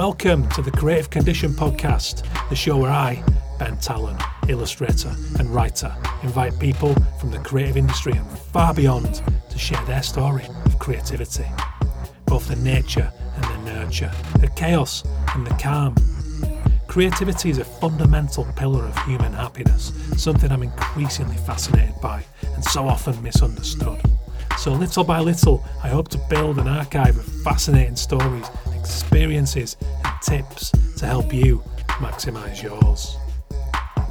Welcome to the Creative Condition Podcast, the show where I, Ben Tallon, illustrator and writer, invite people from the creative industry and far beyond to share their story of creativity. Both the nature and the nurture, the chaos and the calm. Creativity is a fundamental pillar of human happiness, something I'm increasingly fascinated by and so often misunderstood. So, little by little, I hope to build an archive of fascinating stories, experiences, and tips to help you maximize yours.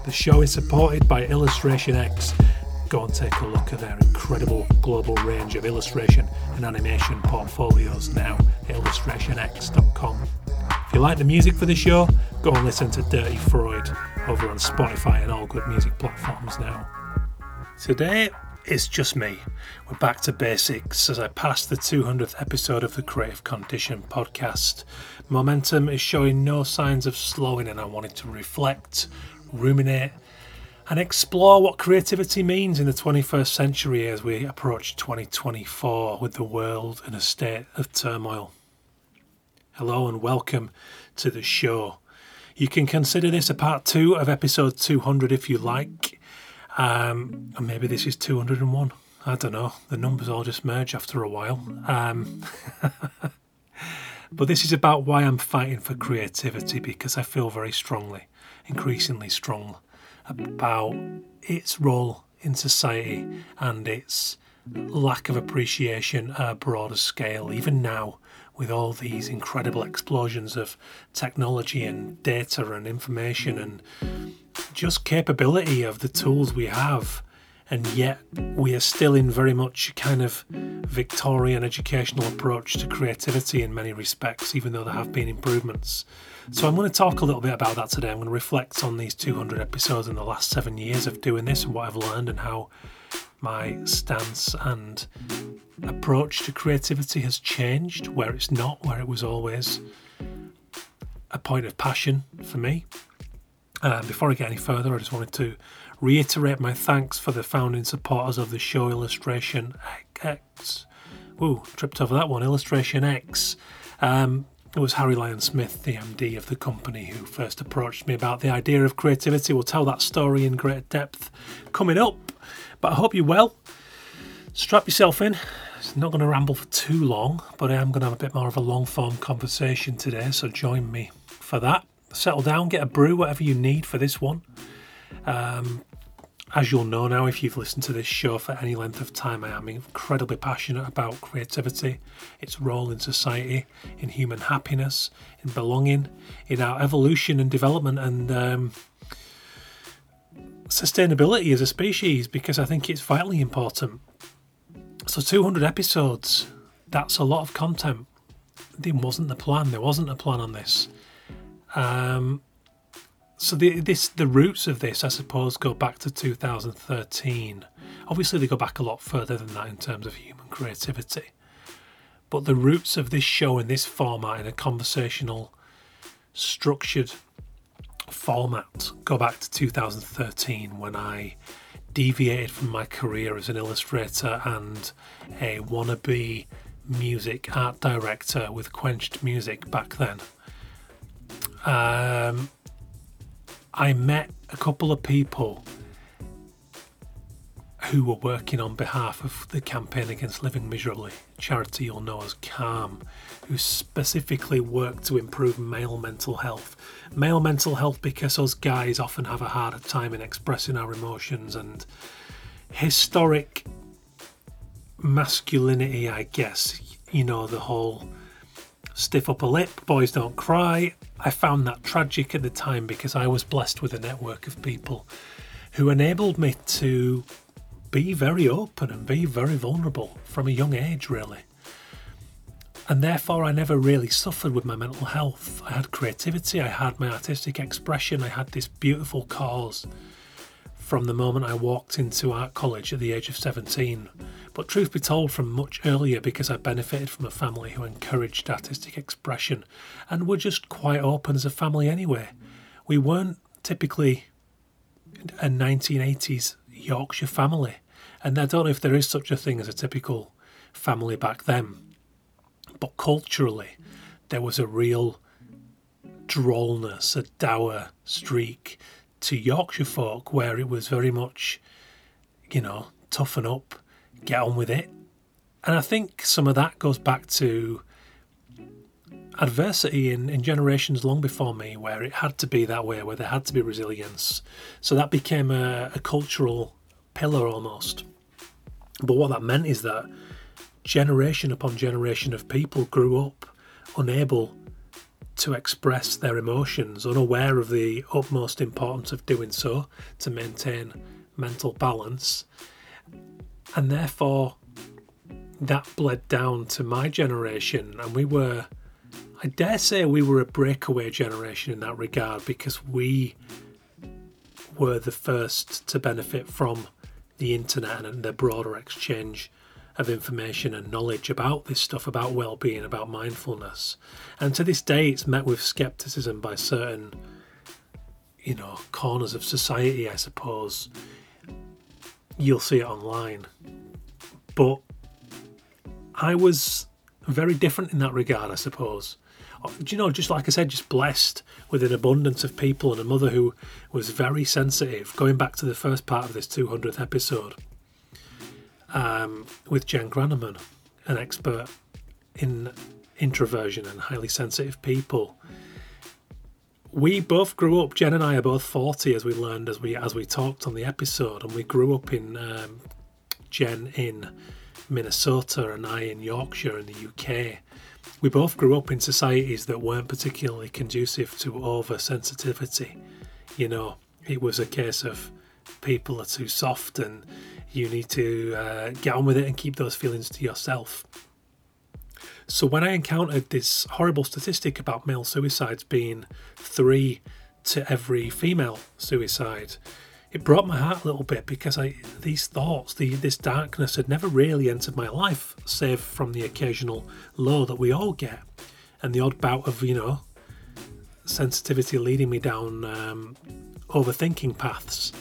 The show is supported by Illustration X. Go and take a look at their incredible global range of illustration and animation portfolios now at illustrationx.com. If you like the music for the show, go and listen to Dirty Freud over on Spotify and all good music platforms now. Today, it's just me. We're back to basics as I pass the 200th episode of the Creative Condition podcast. Momentum is showing no signs of slowing, and I wanted to reflect, ruminate, and explore what creativity means in the 21st century as we approach 2024 with the world in a state of turmoil. Hello, and welcome to the show. You can consider this a part two of episode 200 if you like. Um, and maybe this is 201. I don't know. The numbers all just merge after a while. Um, but this is about why I'm fighting for creativity because I feel very strongly, increasingly strong, about its role in society and its lack of appreciation at a broader scale, even now with all these incredible explosions of technology and data and information and just capability of the tools we have and yet we are still in very much a kind of Victorian educational approach to creativity in many respects, even though there have been improvements. So I'm going to talk a little bit about that today. I'm going to reflect on these 200 episodes in the last seven years of doing this and what I've learned and how my stance and approach to creativity has changed, where it's not, where it was always a point of passion for me. Uh, before I get any further, I just wanted to reiterate my thanks for the founding supporters of the show Illustration X. Ooh, tripped over that one. Illustration X. Um, it was Harry Lyon Smith, the MD of the company, who first approached me about the idea of creativity. We'll tell that story in great depth coming up. But I hope you're well. Strap yourself in. It's not going to ramble for too long, but I am going to have a bit more of a long form conversation today, so join me for that settle down, get a brew, whatever you need for this one. Um, as you'll know now, if you've listened to this show for any length of time, I am incredibly passionate about creativity, its role in society, in human happiness, in belonging, in our evolution and development, and um, sustainability as a species, because I think it's vitally important. So, 200 episodes, that's a lot of content. There wasn't the plan, there wasn't a plan on this. Um, so the this the roots of this, I suppose, go back to 2013. Obviously, they go back a lot further than that in terms of human creativity. But the roots of this show in this format, in a conversational, structured format, go back to 2013 when I deviated from my career as an illustrator and a wannabe music art director with Quenched Music back then um, I met a couple of people who were working on behalf of the campaign against living miserably, charity you'll know as CALM, who specifically work to improve male mental health. Male mental health because us guys often have a harder time in expressing our emotions and historic masculinity, I guess. You know, the whole stiff upper lip, boys don't cry. I found that tragic at the time because I was blessed with a network of people who enabled me to be very open and be very vulnerable from a young age, really. And therefore, I never really suffered with my mental health. I had creativity, I had my artistic expression, I had this beautiful cause from the moment I walked into art college at the age of 17 but truth be told, from much earlier because I benefited from a family who encouraged artistic expression and were just quite open as a family anyway. We weren't typically a 1980s Yorkshire family, and I don't know if there is such a thing as a typical family back then, but culturally, there was a real drollness, a dour streak to Yorkshire folk, where it was very much, you know, toughen up, get on with it. And I think some of that goes back to adversity in, in generations long before me, where it had to be that way, where there had to be resilience. So that became a, a cultural pillar almost. But what that meant is that generation upon generation of people grew up unable to express their emotions, unaware of the utmost importance of doing so to maintain mental balance. And therefore, that bled down to my generation, and we were, I dare say, we were a breakaway generation in that regard because we were the first to benefit from the internet and the broader exchange of information and knowledge about this stuff, about well-being, about mindfulness. And to this day, it's met with skepticism by certain, you know, corners of society. I suppose you'll see it online, but I was very different in that regard. I suppose. Oh, do you know, just like I said, just blessed with an abundance of people and a mother who was very sensitive. Going back to the first part of this 200th episode um, with Jen Granneman, an expert in introversion and highly sensitive people. We both grew up. Jen and I are both forty, as we learned as we as we talked on the episode, and we grew up in um, Jen in Minnesota and I in Yorkshire in the UK. We both grew up in societies that weren't particularly conducive to oversensitivity. You know, it was a case of people are too soft and you need to uh, get on with it and keep those feelings to yourself. So when I encountered this horrible statistic about male suicides being three to every female suicide, it broke my heart a little bit because I these thoughts, the this darkness had never really entered my life, save from the occasional low that we all get, and the odd bout of you know sensitivity leading me down um, overthinking paths.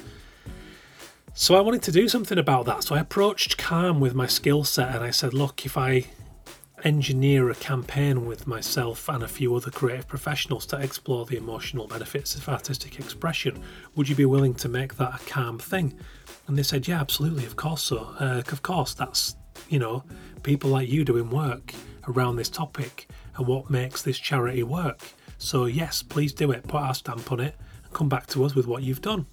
So I wanted to do something about that. So I approached Calm with my skill set and I said, look, if I engineer a campaign with myself and a few other creative professionals to explore the emotional benefits of artistic expression, would you be willing to make that a calm thing? And they said, yeah, absolutely, of course so. Uh, of course, that's, you know, people like you doing work around this topic and what makes this charity work. So, yes, please do it, put our stamp on it, and come back to us with what you've done.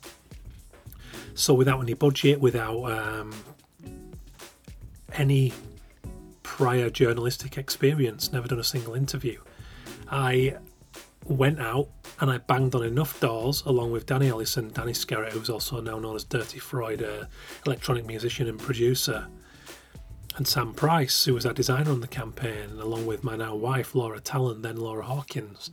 So without any budget, without um, any prior journalistic experience, never done a single interview, I went out and I banged on enough doors along with Danny Ellison, Danny Skerritt, who's also now known as Dirty Freud, uh, electronic musician and producer, and Sam Price, who was our designer on the campaign, along with my now wife Laura Tallon, then Laura Hawkins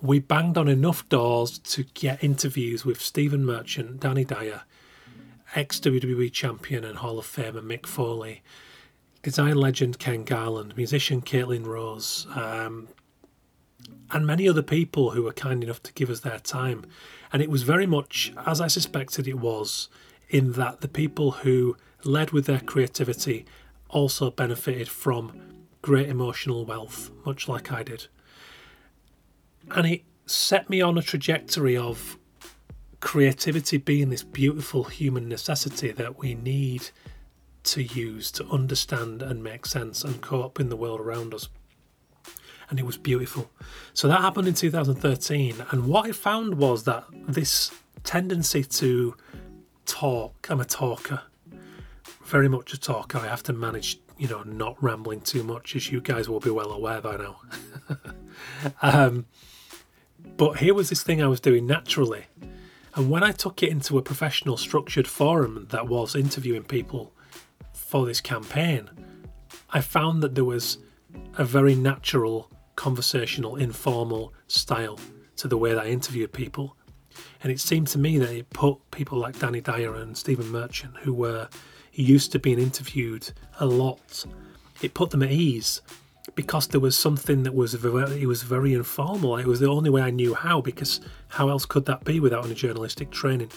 we banged on enough doors to get interviews with Stephen Merchant, Danny Dyer, ex WWE champion and Hall of Famer Mick Foley, design legend Ken Garland, musician Caitlin Rose, um, and many other people who were kind enough to give us their time. And it was very much as I suspected it was, in that the people who led with their creativity also benefited from great emotional wealth, much like I did and it set me on a trajectory of creativity being this beautiful human necessity that we need to use to understand and make sense and cope in the world around us. And it was beautiful. So that happened in 2013. And what I found was that this tendency to talk, I'm a talker, very much a talker. I have to manage, you know, not rambling too much, as you guys will be well aware by now. um, but here was this thing I was doing naturally. And when I took it into a professional structured forum that was interviewing people for this campaign, I found that there was a very natural, conversational, informal style to the way that I interviewed people. And it seemed to me that it put people like Danny Dyer and Stephen Merchant, who were used to being interviewed a lot, it put them at ease because there was something that was very, it was very informal. It was the only way I knew how because how else could that be without any journalistic training?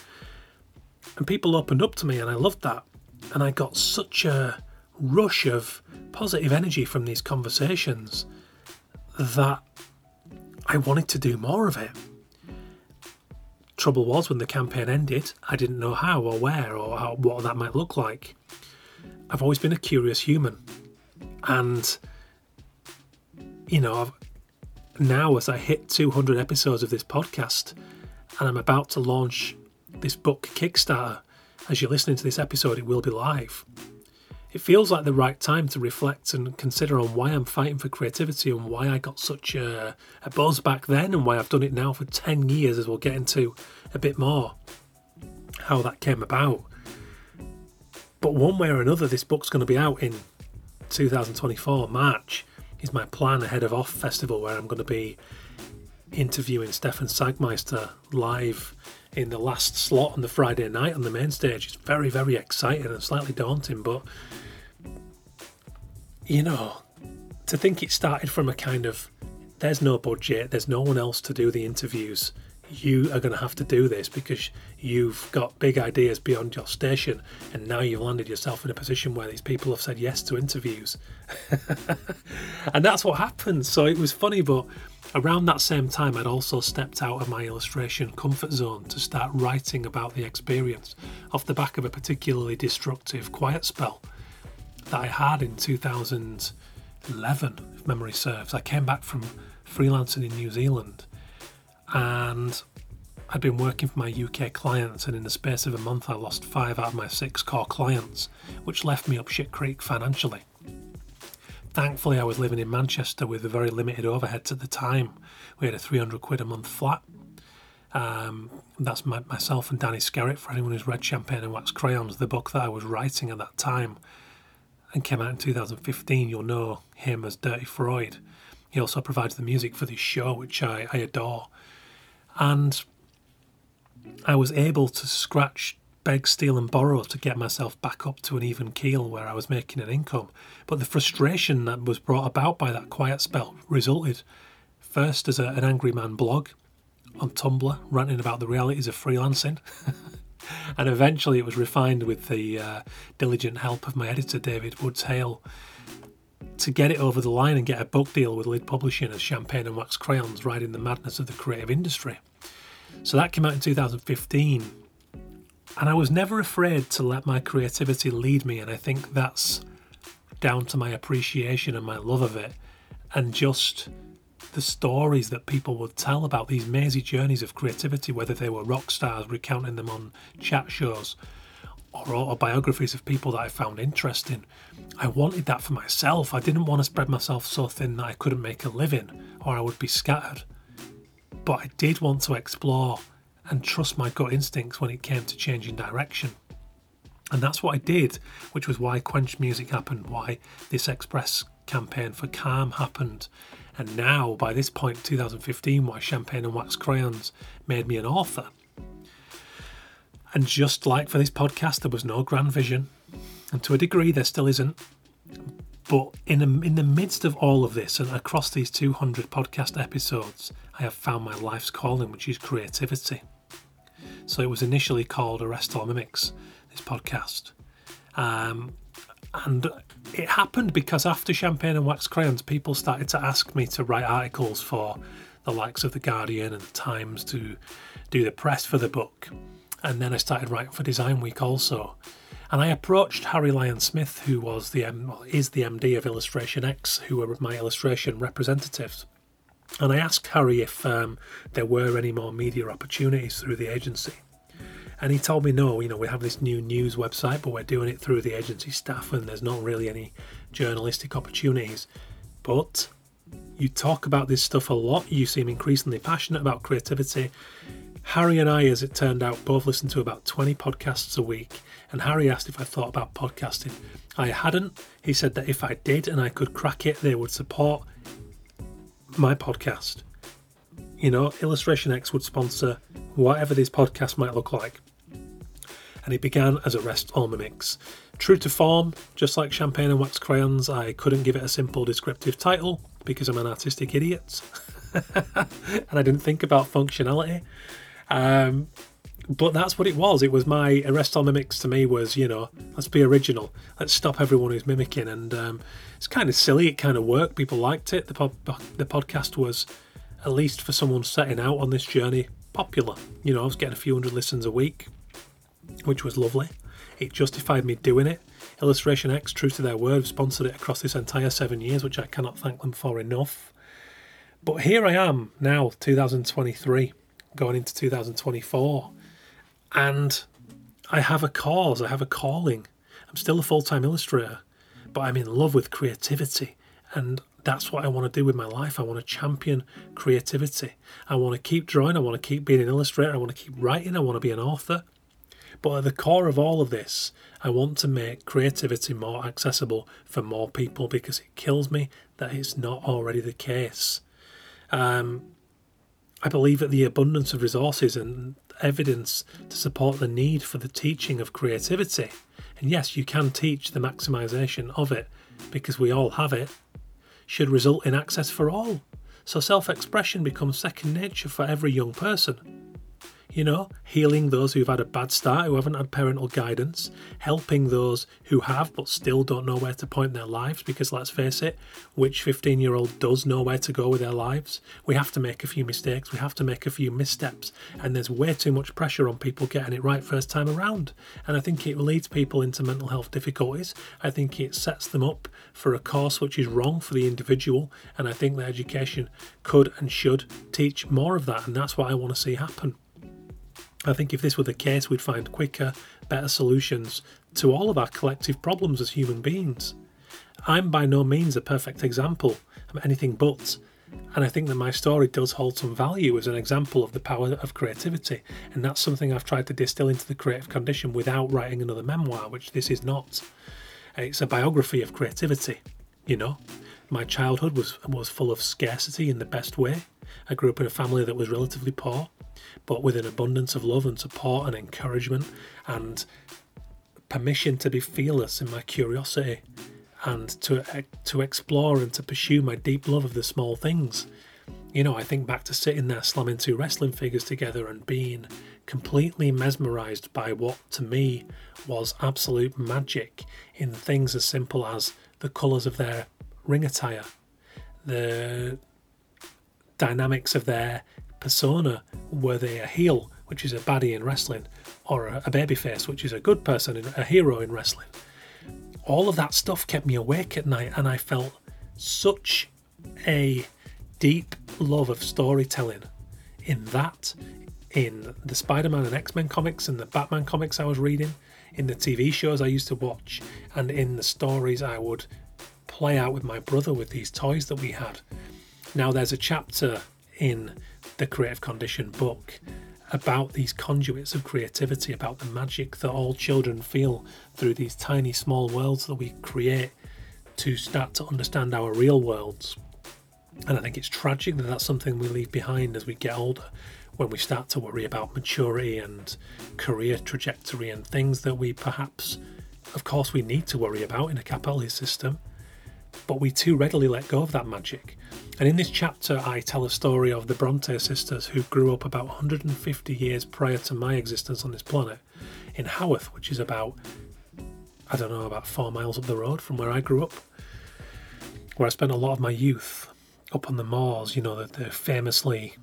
And people opened up to me, and I loved that. And I got such a rush of positive energy from these conversations that I wanted to do more of it. Trouble was, when the campaign ended, I didn't know how or where or how, what that might look like. I've always been a curious human. And, you know, I've, now as I hit 200 episodes of this podcast and I'm about to launch this book Kickstarter, as you're listening to this episode, it will be live. It feels like the right time to reflect and consider on why I'm fighting for creativity and why I got such a, a buzz back then and why I've done it now for 10 years, as we'll get into a bit more how that came about. But one way or another, this book's going to be out in 2024, March, is my plan ahead of OFFF Festival, where I'm going to be interviewing Stefan Sagmeister live in the last slot on the Friday night on the main stage. It's very, very exciting and slightly daunting, but you know, to think it started from a kind of there's no budget, there's no one else to do the interviews. You are going to have to do this because you've got big ideas beyond your station, and now you've landed yourself in a position where these people have said yes to interviews. and that's what happened. So it was funny, but Around that same time, I'd also stepped out of my illustration comfort zone to start writing about the experience off the back of a particularly destructive quiet spell that I had in 2011, if memory serves. I came back from freelancing in New Zealand and I'd been working for my UK clients, and in the space of a month, I lost five out of my six core clients, which left me up shit creek financially. Thankfully, I was living in Manchester with very limited overheads at the time. We had a 300 quid a month flat. Um, that's my, myself and Danny Skerritt, for anyone who's read Champagne and Wax Crayons, the book that I was writing at that time and came out in 2015. You'll know him as Dirty Freud. He also provides the music for this show, which I, I adore. And I was able to scratch beg, steal, and borrow to get myself back up to an even keel where I was making an income. But the frustration that was brought about by that quiet spell resulted first as a, an angry man blog on Tumblr, ranting about the realities of freelancing. and eventually it was refined with the uh, diligent help of my editor, David Woods Hale, to get it over the line and get a book deal with Lid Publishing as Champagne and Wax Crayons, riding the madness of the creative industry. So that came out in 2015 and I was never afraid to let my creativity lead me, and I think that's down to my appreciation and my love of it, and just the stories that people would tell about these mazy journeys of creativity, whether they were rock stars recounting them on chat shows or autobiographies of people that I found interesting. I wanted that for myself. I didn't want to spread myself so thin that I couldn't make a living or I would be scattered. But I did want to explore and trust my gut instincts when it came to changing direction. And that's what I did, which was why Quench Music happened, why this Express campaign for Calm happened, and now, by this point, 2015, why Champagne and Wax Crayons made me an author. And just like for this podcast, there was no grand vision, and to a degree, there still isn't. But in the, in the midst of all of this, and across these 200 podcast episodes, I have found my life's calling, which is creativity. So it was initially called Arrest All Mimics, this podcast. Um, and it happened because after Champagne and Wax Crayons, people started to ask me to write articles for the likes of The Guardian and The Times to do the press for the book. And then I started writing for Design Week also. And I approached Harry Lyon Smith, who was the is the MD of Illustration X, who were my illustration representatives, and I asked Harry if um, there were any more media opportunities through the agency. And he told me, no, you know, we have this new news website, but we're doing it through the agency staff and there's not really any journalistic opportunities. But you talk about this stuff a lot. You seem increasingly passionate about creativity. Harry and I, as it turned out, both listened to about 20 podcasts a week. And Harry asked if I thought about podcasting. I hadn't. He said that if I did and I could crack it, they would support my podcast. You know, Illustration X would sponsor whatever this podcast might look like. And it began as Arrest All Mimics. True to form, just like Champagne and Wax Crayons, I couldn't give it a simple descriptive title because I'm an artistic idiot. and I didn't think about functionality. Um, but that's what it was. It was my arrest all mimics to me was, you know, let's be original. Let's stop everyone who's mimicking. And um, it's kind of silly. It kind of worked. People liked it. The, the podcast was at least for someone setting out on this journey, popular. You know, I was getting a few hundred listens a week, which was lovely. It justified me doing it. Illustration X, true to their word, sponsored it across this entire seven years, which I cannot thank them for enough. But here I am now, 2023, going into 2024, and I have a cause, I have a calling. I'm still a full time illustrator, but I'm in love with creativity. And that's what I want to do with my life. I want to champion creativity. I want to keep drawing. I want to keep being an illustrator. I want to keep writing. I want to be an author. But at the core of all of this, I want to make creativity more accessible for more people because it kills me that it's not already the case. Um, I believe that the abundance of resources and evidence to support the need for the teaching of creativity, and yes, you can teach the maximization of it because we all have it, should result in access for all. So self expression becomes second nature for every young person you know, healing those who've had a bad start, who haven't had parental guidance, helping those who have but still don't know where to point their lives. Because let's face it, which 15 year old does know where to go with their lives? We have to make a few mistakes, we have to make a few missteps, and there's way too much pressure on people getting it right first time around. And I think it leads people into mental health difficulties. I think it sets them up for a course which is wrong for the individual, and I think that education could and should teach more of that, and that's what I want to see happen. I think if this were the case, we'd find quicker, better solutions to all of our collective problems as human beings. I'm by no means a perfect example, I'm anything but, and I think that my story does hold some value as an example of the power of creativity, and that's something I've tried to distill into the creative condition without writing another memoir, which this is not. It's a biography of creativity, you know. My childhood was was full of scarcity in the best way. I grew up in a family that was relatively poor but with an abundance of love and support and encouragement and permission to be fearless in my curiosity and to to explore and to pursue my deep love of the small things. You know, I think back to sitting there slamming two wrestling figures together and being completely mesmerized by what to me was absolute magic in things as simple as the colors of their ring attire, the dynamics of their persona were they a heel, which is a baddie in wrestling, or a, babyface, which is a good person, a hero in wrestling. All of that stuff kept me awake at night, and I felt such a deep love of storytelling in that, in the Spider Man and X Men comics and the Batman comics I was reading, in the TV shows I used to watch, and in the stories I would play out with my brother with these toys that we had. Now, there's a chapter in the Creative Condition book about these conduits of creativity, about the magic that all children feel through these tiny, small worlds that we create to start to understand our real worlds. And I think it's tragic that that's something we leave behind as we get older, when we start to worry about maturity and career trajectory and things that we perhaps, of course, we need to worry about in a capitalist system, but we too readily let go of that magic. And in this chapter, I tell a story of the Bronte sisters who grew up about 150 years prior to my existence on this planet in Haworth, which is about, I don't know, about four miles up the road from where I grew up, where I spent a lot of my youth up on the moors, you know, that they're famously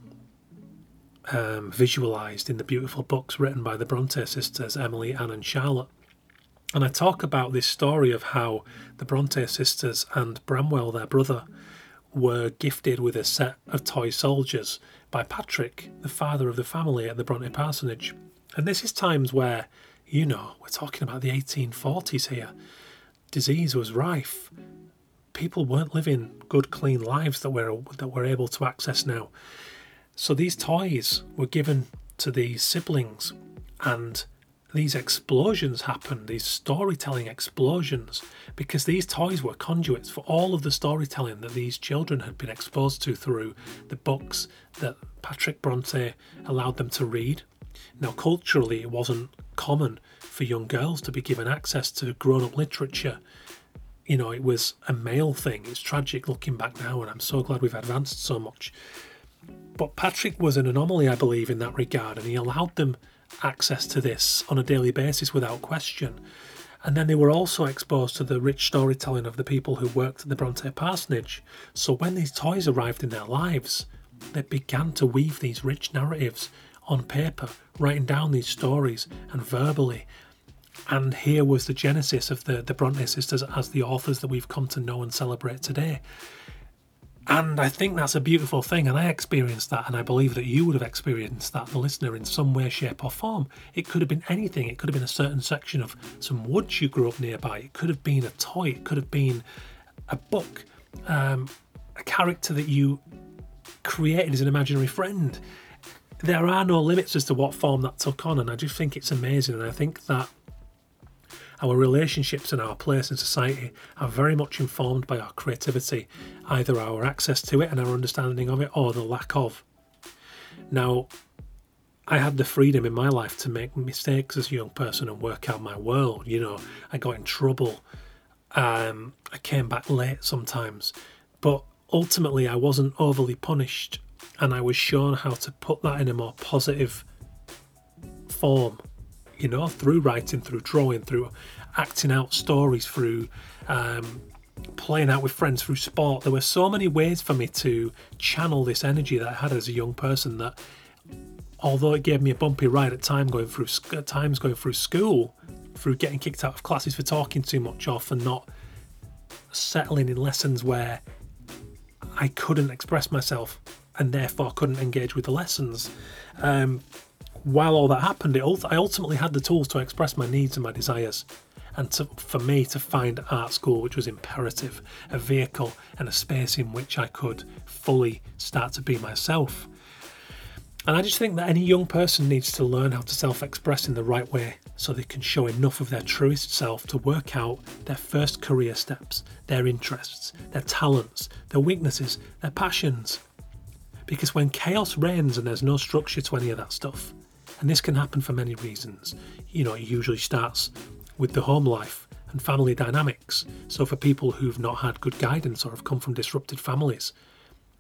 um, visualised in the beautiful books written by the Bronte sisters, Emily, Anne, and Charlotte. And I talk about this story of how the Bronte sisters and Branwell, their brother, were gifted with a set of toy soldiers by Patrick, the father of the family at the Bronte parsonage. And this is times where, you know, we're talking about the 1840s here. Disease was rife. People weren't living good, clean lives that we're, that we're able to access now. So these toys were given to these siblings, and these explosions happened, these storytelling explosions, because these toys were conduits for all of the storytelling that these children had been exposed to through the books that Patrick Bronte allowed them to read. Now, culturally, it wasn't common for young girls to be given access to grown up literature. You know, it was a male thing. It's tragic looking back now, and I'm so glad we've advanced so much. But Patrick was an anomaly, I believe, in that regard, and he allowed them access to this on a daily basis without question. And then they were also exposed to the rich storytelling of the people who worked at the Bronte parsonage. So when these toys arrived in their lives, they began to weave these rich narratives on paper, writing down these stories and verbally. And here was the genesis of the, the Bronte sisters as the authors that we've come to know and celebrate today. And I think that's a beautiful thing. And I experienced that. And I believe that you would have experienced that, the listener, in some way, shape, or form. It could have been anything. It could have been a certain section of some woods you grew up nearby. It could have been a toy. It could have been a book, um, a character that you created as an imaginary friend. There are no limits as to what form that took on. And I just think it's amazing. And I think that our relationships and our place in society are very much informed by our creativity, either our access to it and our understanding of it, or the lack of. Now, I had the freedom in my life to make mistakes as a young person and work out my world. You know, I got in trouble. Um, I came back late sometimes, but ultimately I wasn't overly punished, and I was shown how to put that in a more positive form you know, through writing, through drawing, through acting out stories, through um, playing out with friends, through sport. There were so many ways for me to channel this energy that I had as a young person that, although it gave me a bumpy ride at time going through at times going through school, through getting kicked out of classes for talking too much or for not settling in lessons where I couldn't express myself and therefore couldn't engage with the lessons. Um, while all that happened, it, I ultimately had the tools to express my needs and my desires. And to, for me to find art school, which was imperative, a vehicle and a space in which I could fully start to be myself. And I just think that any young person needs to learn how to self express in the right way so they can show enough of their truest self to work out their first career steps, their interests, their talents, their weaknesses, their passions. Because when chaos reigns and there's no structure to any of that stuff, and this can happen for many reasons. You know, it usually starts with the home life and family dynamics. So, for people who've not had good guidance or have come from disrupted families,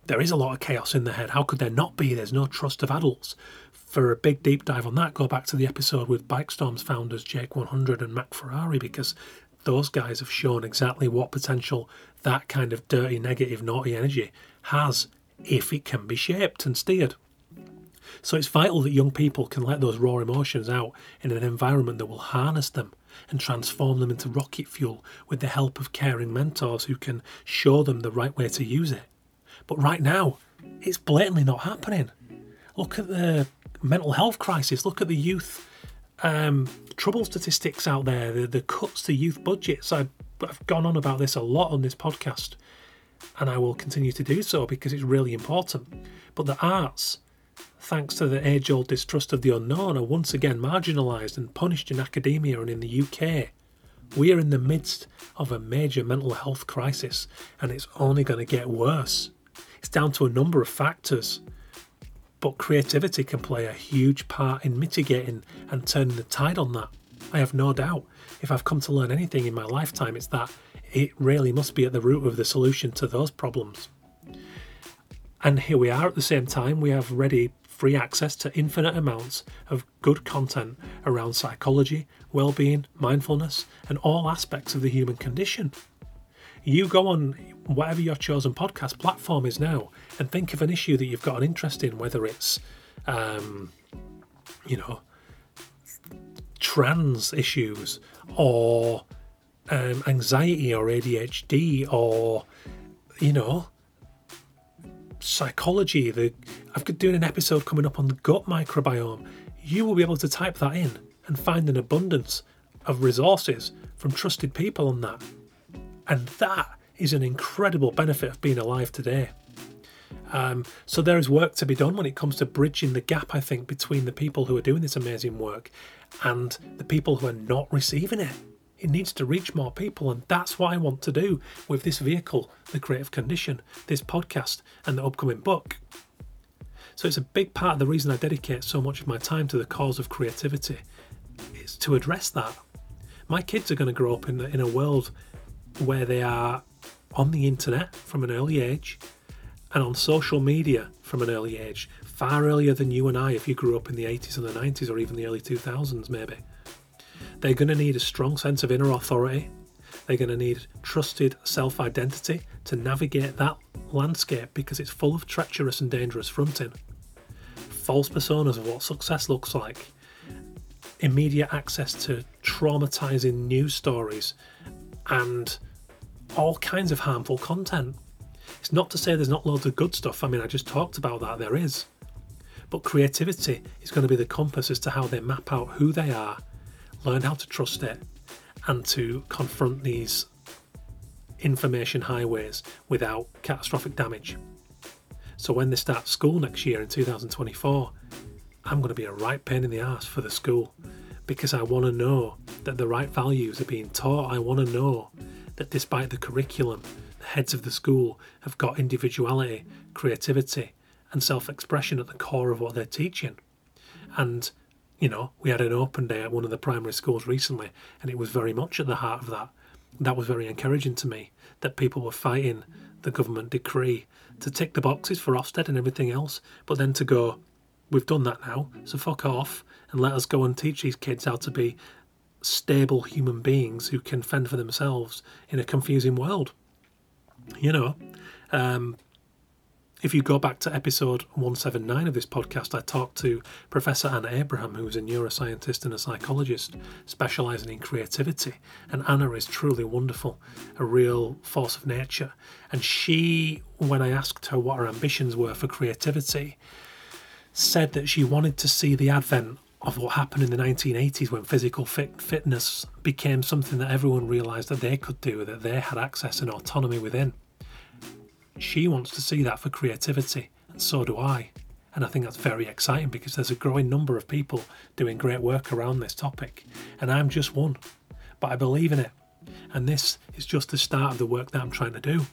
there is a lot of chaos in the head. How could there not be? There's no trust of adults. For a big deep dive on that, go back to the episode with Bikestormz founders Jake 100 and Mac Ferrari because those guys have shown exactly what potential that kind of dirty, negative, naughty energy has if it can be shaped and steered. So it's vital that young people can let those raw emotions out in an environment that will harness them and transform them into rocket fuel with the help of caring mentors who can show them the right way to use it. But right now, it's blatantly not happening. Look at the mental health crisis, look at the youth um, trouble statistics out there, the, the cuts to youth budgets. I've, I've gone on about this a lot on this podcast, and I will continue to do so because it's really important. But the arts thanks to the age old distrust of the unknown, are once again marginalised and punished in academia and in the UK. We are in the midst of a major mental health crisis, and it's only going to get worse. It's down to a number of factors, but creativity can play a huge part in mitigating and turning the tide on that. I have no doubt. If I've come to learn anything in my lifetime, it's that it really must be at the root of the solution to those problems. And here we are at the same time, we have ready free access to infinite amounts of good content around psychology, well-being, mindfulness, and all aspects of the human condition. You go on whatever your chosen podcast platform is now and think of an issue that you've got an interest in, whether it's, um, you know, trans issues or um, anxiety or ADHD or, you know, psychology. The I've got doing an episode coming up on the gut microbiome. You will be able to type that in and find an abundance of resources from trusted people on that. And that is an incredible benefit of being alive today. Um, so there is work to be done when it comes to bridging the gap, I think, between the people who are doing this amazing work and the people who are not receiving it. It needs to reach more people, and that's what I want to do with this vehicle, The Creative Condition, this podcast, and the upcoming book. So it's a big part of the reason I dedicate so much of my time to the cause of creativity. Is to address that. My kids are going to grow up in, in a world where they are on the internet from an early age and on social media from an early age, far earlier than you and I if you grew up in the 80s and the 90s or even the early 2000s, maybe. They're going to need a strong sense of inner authority. They're going to need trusted self identity to navigate that landscape because it's full of treacherous and dangerous fronting, false personas of what success looks like, immediate access to traumatizing news stories, and all kinds of harmful content. It's not to say there's not loads of good stuff. I mean, I just talked about that, there is. But creativity is going to be the compass as to how they map out who they are, learn how to trust it, and to confront these information highways without catastrophic damage. So when they start school next year in 2024, I'm going to be a right pain in the ass for the school because I want to know that the right values are being taught. I want to know that despite the curriculum, the heads of the school have got individuality, creativity, and self expression at the core of what they're teaching. And, you know, we had an open day at one of the primary schools recently, and it was very much at the heart of that. That was very encouraging to me that people were fighting the government decree to tick the boxes for Ofsted and everything else, but then to go, we've done that now, so fuck off and let us go and teach these kids how to be stable human beings who can fend for themselves in a confusing world. You know, um, if you go back to episode 179 of this podcast, I talked to Professor Anna Abraham, who is a neuroscientist and a psychologist specializing in creativity. And Anna is truly wonderful, a real force of nature. And she, when I asked her what her ambitions were for creativity, said that she wanted to see the advent of what happened in the 1980s when physical fit- fitness became something that everyone realized that they could do, that they had access and autonomy within. She wants to see that for creativity, and so do I. And I think that's very exciting because there's a growing number of people doing great work around this topic, and I'm just one. But I believe in it, and this is just the start of the work that I'm trying to do.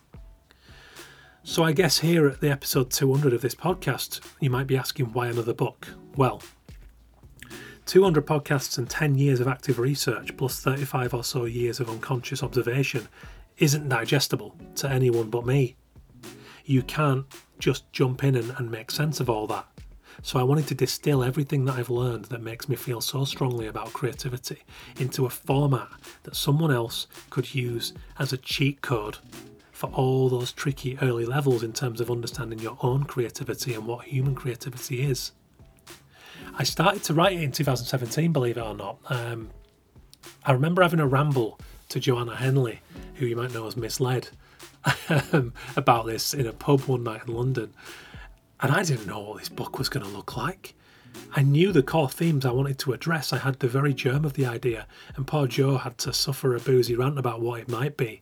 So, I guess here at the episode 200 of this podcast, you might be asking why another book? Well, 200 podcasts and 10 years of active research, plus 35 or so years of unconscious observation, isn't digestible to anyone but me you can't just jump in and, and make sense of all that. So I wanted to distill everything that I've learned that makes me feel so strongly about creativity into a format that someone else could use as a cheat code for all those tricky early levels in terms of understanding your own creativity and what human creativity is. I started to write it in 2017, believe it or not. Um, I remember having a ramble to Joanna Henley, who you might know as Misled, Um, about this in a pub one night in London, and I didn't know what this book was going to look like. I knew the core themes I wanted to address. I had the very germ of the idea, and poor Joe had to suffer a boozy rant about what it might be.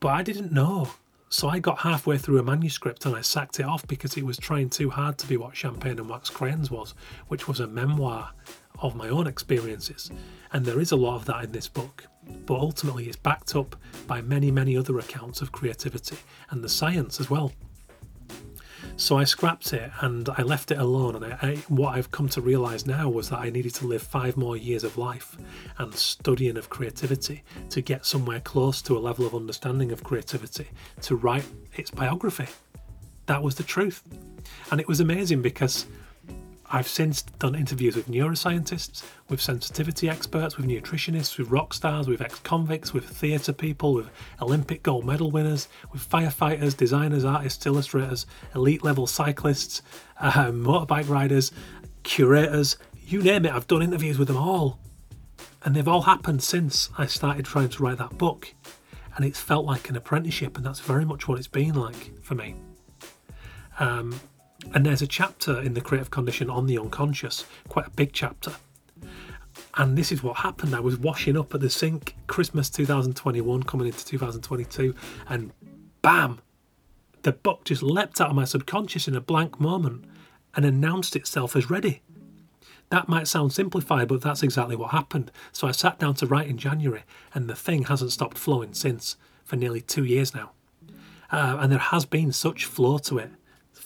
But I didn't know. So I got halfway through a manuscript and I sacked it off because it was trying too hard to be what Champagne and Wax Crayons was, which was a memoir of my own experiences. And there is a lot of that in this book but ultimately it's backed up by many, many other accounts of creativity and the science as well. So I scrapped it and I left it alone. And I, I, what I've come to realize now was that I needed to live five more years of life and studying of creativity to get somewhere close to a level of understanding of creativity to write its biography. That was the truth. And it was amazing because I've since done interviews with neuroscientists, with sensitivity experts, with nutritionists, with rock stars, with ex convicts, with theatre people, with Olympic gold medal winners, with firefighters, designers, artists, illustrators, elite level cyclists, uh, motorbike riders, curators you name it, I've done interviews with them all. And they've all happened since I started trying to write that book. And it's felt like an apprenticeship, and that's very much what it's been like for me. Um, and there's a chapter in the creative condition on the unconscious, quite a big chapter. And this is what happened. I was washing up at the sink, Christmas 2021, coming into 2022, and bam, the book just leapt out of my subconscious in a blank moment and announced itself as ready. That might sound simplified, but that's exactly what happened. So I sat down to write in January, and the thing hasn't stopped flowing since for nearly two years now. Uh, and there has been such flow to it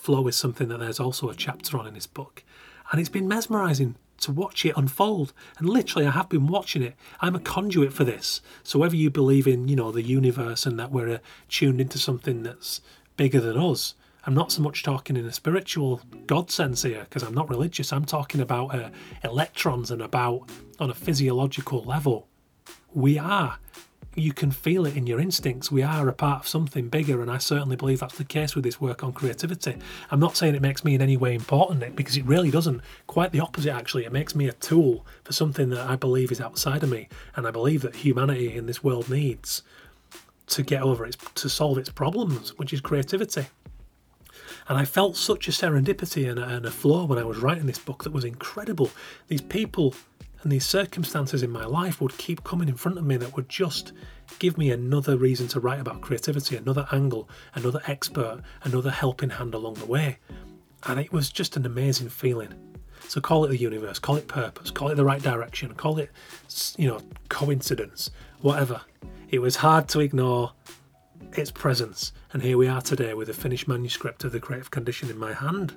flow is something that there's also a chapter on in this book. And it's been mesmerising to watch it unfold. And literally, I have been watching it. I'm a conduit for this. So whether you believe in, you know, the universe and that we're uh, tuned into something that's bigger than us, I'm not so much talking in a spiritual God sense here because I'm not religious. I'm talking about uh, electrons and about on a physiological level. We are you can feel it in your instincts. We are a part of something bigger, and I certainly believe that's the case with this work on creativity. I'm not saying it makes me in any way important, because it really doesn't. Quite the opposite, actually. It makes me a tool for something that I believe is outside of me, and I believe that humanity in this world needs to get over its to solve its problems, which is creativity. And I felt such a serendipity and a, and a flow when I was writing this book that was incredible. These people and these circumstances in my life would keep coming in front of me that would just give me another reason to write about creativity, another angle, another expert, another helping hand along the way. And it was just an amazing feeling. So call it the universe, call it purpose, call it the right direction, call it, you know, coincidence, whatever. It was hard to ignore its presence, and here we are today with a finished manuscript of The Creative Condition in my hand.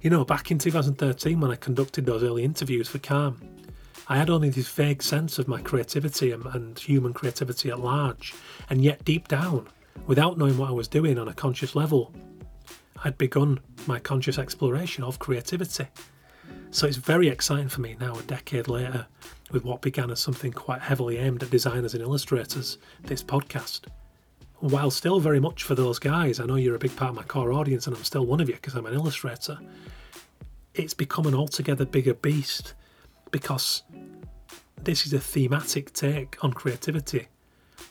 You know, back in 2013 when I conducted those early interviews for Calm, I had only this vague sense of my creativity and, and human creativity at large, and yet deep down, without knowing what I was doing on a conscious level, I'd begun my conscious exploration of creativity. So it's very exciting for me now, a decade later, with what began as something quite heavily aimed at designers and illustrators, this podcast. While still very much for those guys, I know you're a big part of my core audience and I'm still one of you because I'm an illustrator, it's become an altogether bigger beast because this is a thematic take on creativity.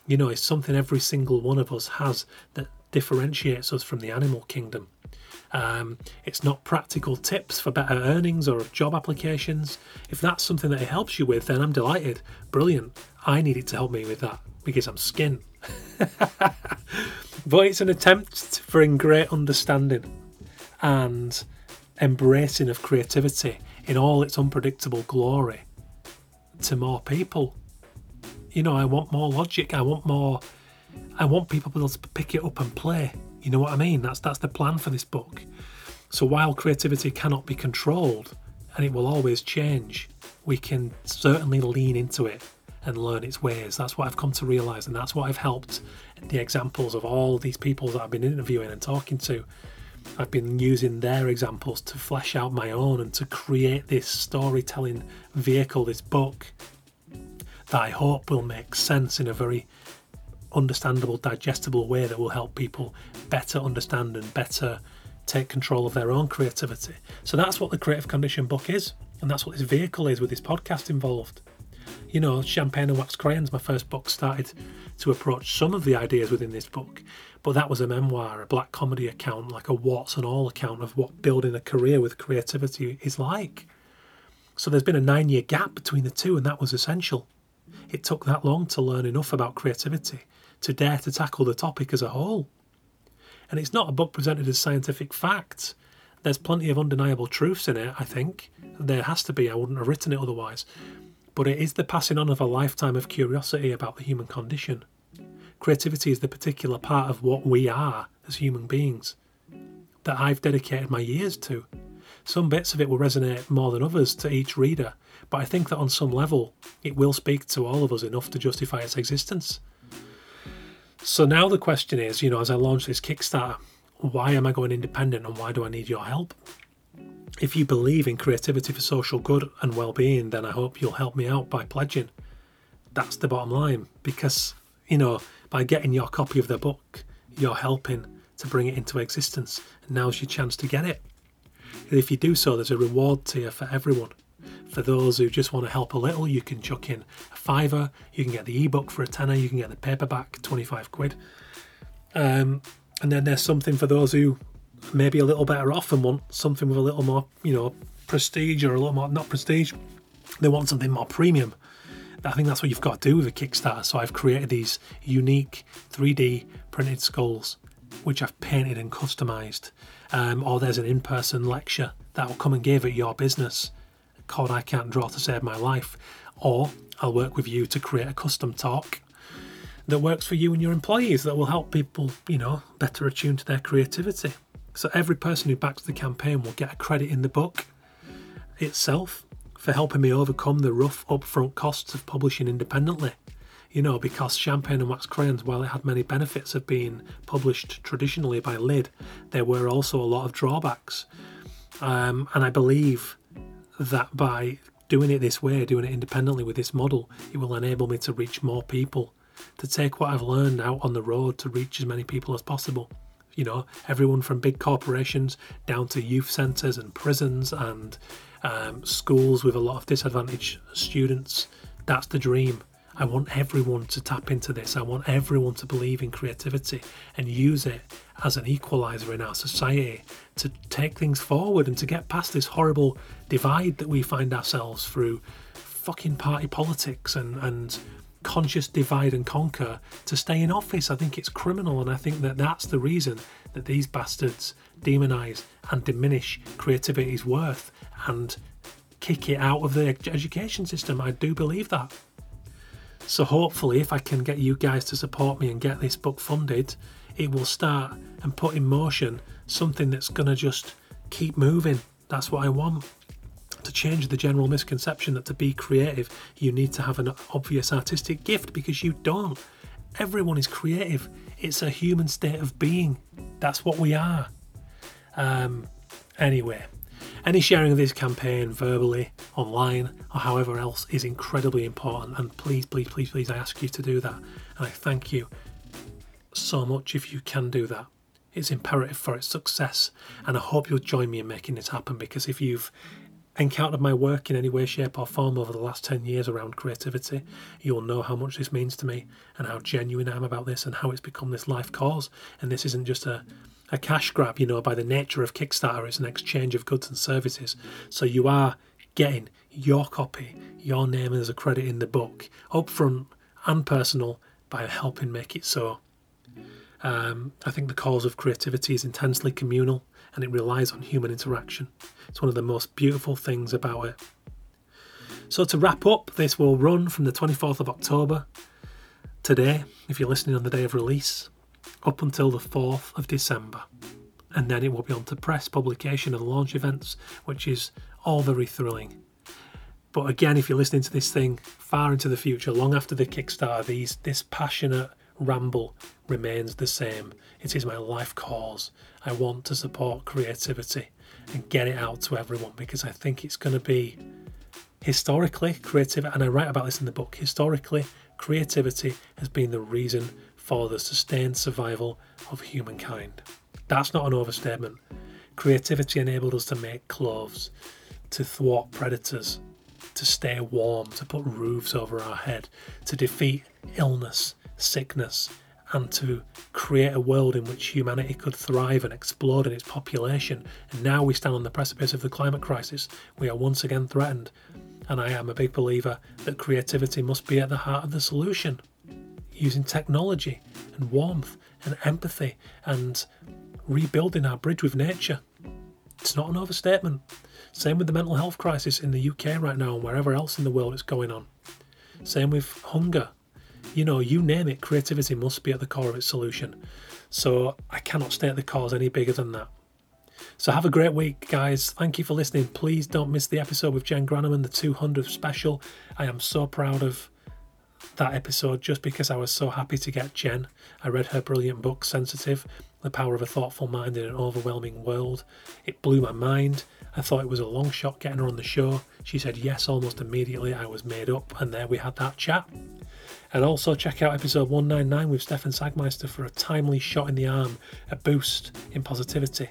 You know, it's something every single one of us has that differentiates us from the animal kingdom. Um, it's not practical tips for better earnings or job applications. If that's something that it helps you with, then I'm delighted. Brilliant. I need it to help me with that because I'm skin. but it's an attempt for in great understanding and embracing of creativity in all its unpredictable glory to more people. You know, I want more logic. I want more. I want people to be able to pick it up and play. You know what I mean? That's that's the plan for this book. So while creativity cannot be controlled and it will always change, we can certainly lean into it and learn its ways. That's what I've come to realise, and that's what I've helped the examples of all these people that I've been interviewing and talking to I've been using their examples to flesh out my own and to create this storytelling vehicle, this book that I hope will make sense in a very understandable, digestible way that will help people better understand and better take control of their own creativity. So that's what the Creative Condition book is, and that's what this vehicle is with this podcast involved. You know, Champagne and Wax Crayons, my first book, started to approach some of the ideas within this book, but that was a memoir, a black comedy account, like a what's and all account of what building a career with creativity is like. So there's been a nine year gap between the two, and that was essential. It took that long to learn enough about creativity to dare to tackle the topic as a whole. And it's not a book presented as scientific facts. There's plenty of undeniable truths in it, I think. There has to be, I wouldn't have written it otherwise. But it is the passing on of a lifetime of curiosity about the human condition Creativity is the particular part of what we are as human beings that I've dedicated my years to. Some bits of it will resonate more than others to each reader, but I think that on some level it will speak to all of us enough to justify its existence. So now the question is, you know, as I launch this Kickstarter, why am I going independent and why do I need your help? If you believe in creativity for social good and well-being, then I hope you'll help me out by pledging. That's the bottom line because, you know, by getting your copy of the book, you're helping to bring it into existence. And now's your chance to get it. And if you do so, there's a reward tier for everyone. For those who just want to help a little, you can chuck in a fiver, you can get the ebook for a tenner, you can get the paperback, 25 quid. Um, and then there's something for those who may be a little better off and want something with a little more, you know, prestige or a little more, not prestige, they want something more premium. I think that's what you've got to do with a Kickstarter. So I've created these unique 3D printed skulls, which I've painted and customized. Um, or there's an in person lecture that will come and give at your business called I Can't Draw to Save My Life. Or I'll work with you to create a custom talk that works for you and your employees that will help people, you know, better attune to their creativity. So every person who backs the campaign will get a credit in the book itself for helping me overcome the rough upfront costs of publishing independently. You know, because Champagne and Wax Crayons, while it had many benefits of being published traditionally by Lid, there were also a lot of drawbacks. Um, and I believe that by doing it this way, doing it independently with this model, it will enable me to reach more people to take what I've learned out on the road to reach as many people as possible. You know, everyone from big corporations down to youth centres and prisons and um, schools with a lot of disadvantaged students. That's the dream. I want everyone to tap into this. I want everyone to believe in creativity and use it as an equalizer in our society to take things forward and to get past this horrible divide that we find ourselves through fucking party politics and, and conscious divide and conquer to stay in office. I think it's criminal, and I think that that's the reason that these bastards demonise and diminish creativity's worth and kick it out of the education system. I do believe that. So hopefully, if I can get you guys to support me and get this book funded, it will start and put in motion something that's going to just keep moving. That's what I want. To change the general misconception that to be creative, you need to have an obvious artistic gift because you don't. Everyone is creative. It's a human state of being. That's what we are. Um, anyway, any sharing of this campaign verbally, online, or however else is incredibly important. And please, please, please, please, I ask you to do that. And I thank you so much if you can do that. It's imperative for its success. And I hope you'll join me in making this happen because if you've encountered my work in any way, shape, or form over the last 10 years around creativity, you'll know how much this means to me and how genuine I am about this and how it's become this life cause. And this isn't just a a cash grab, you know, by the nature of Kickstarter, it's an exchange of goods and services. So you are getting your copy, your name as a credit in the book, upfront and personal, by helping make it so. Um, I think the cause of creativity is intensely communal and it relies on human interaction. It's one of the most beautiful things about it. So, to wrap up, this will run from the 24th of October today, if you're listening on the day of release, up until the 4th of December. And then it will be on to press publication and launch events, which is all very thrilling. But again, if you're listening to this thing far into the future, long after the Kickstarter, these this passionate ramble remains the same. It is my life cause. I want to support creativity and get it out to everyone because I think it's going to be historically creative, and I write about this in the book. Historically, creativity has been the reason for the sustained survival of humankind. That's not an overstatement. Creativity enabled us to make clothes, to thwart predators, to stay warm, to put roofs over our head, to defeat illness, sickness, and to create a world in which humanity could thrive and explode in its population. And now we stand on the precipice of the climate crisis. We are once again threatened. And I am a big believer that creativity must be at the heart of the solution using technology and warmth and empathy and rebuilding our bridge with nature. It's not an overstatement. Same with the mental health crisis in the UK right now and wherever else in the world it's going on. Same with hunger. You know, you name it, creativity must be at the core of its solution. So I cannot state the cause any bigger than that. So have a great week, guys. Thank you for listening. Please don't miss the episode with Jenn Granneman, the 200th special. I am so proud of that episode just because I was so happy to get Jenn. I read her brilliant book, Sensitive The Power of a Thoughtful Mind in an Overwhelming World. It blew my mind. I thought it was a long shot getting her on the show. She said yes almost immediately. I was made up, and there we had that chat. And also check out episode 199 with Stefan Sagmeister for a timely shot in the arm, a boost in positivity.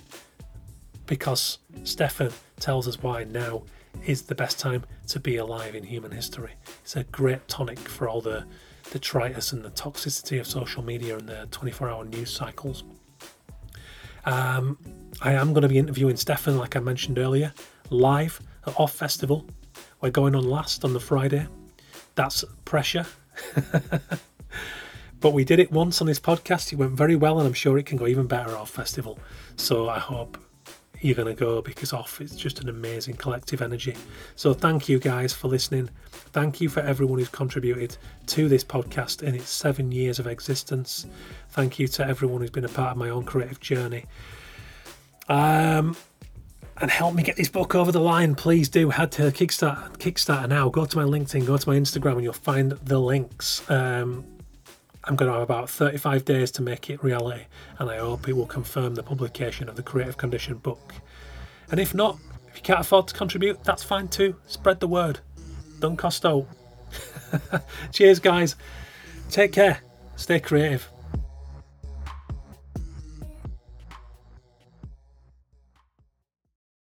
Because Stefan tells us why now is the best time to be alive in human history. It's a great tonic for all the detritus and the toxicity of social media and the 24 hour news cycles. Um, I am going to be interviewing Stefan, like I mentioned earlier, live at OFFF Festival. We're going on last on the Friday. That's pressure. but we did it once on this podcast. It went very well, and I'm sure it can go even better at OFFF festival. So I hope you're going to go because OFFF it's just an amazing collective energy. So thank you guys for listening. Thank you for everyone who's contributed to this podcast in its seven years of existence. Thank you to everyone who's been a part of my own creative journey. Um, and help me get this book over the line. Please do head to Kickstarter, Kickstarter now. Go to my LinkedIn, go to my Instagram, and you'll find the links. Um, I'm going to have about 35 days to make it reality, and I hope it will confirm the publication of the Creative Condition book. And if not, if you can't afford to contribute, that's fine too. Spread the word. Don't cost out. Cheers, guys. Take care. Stay creative.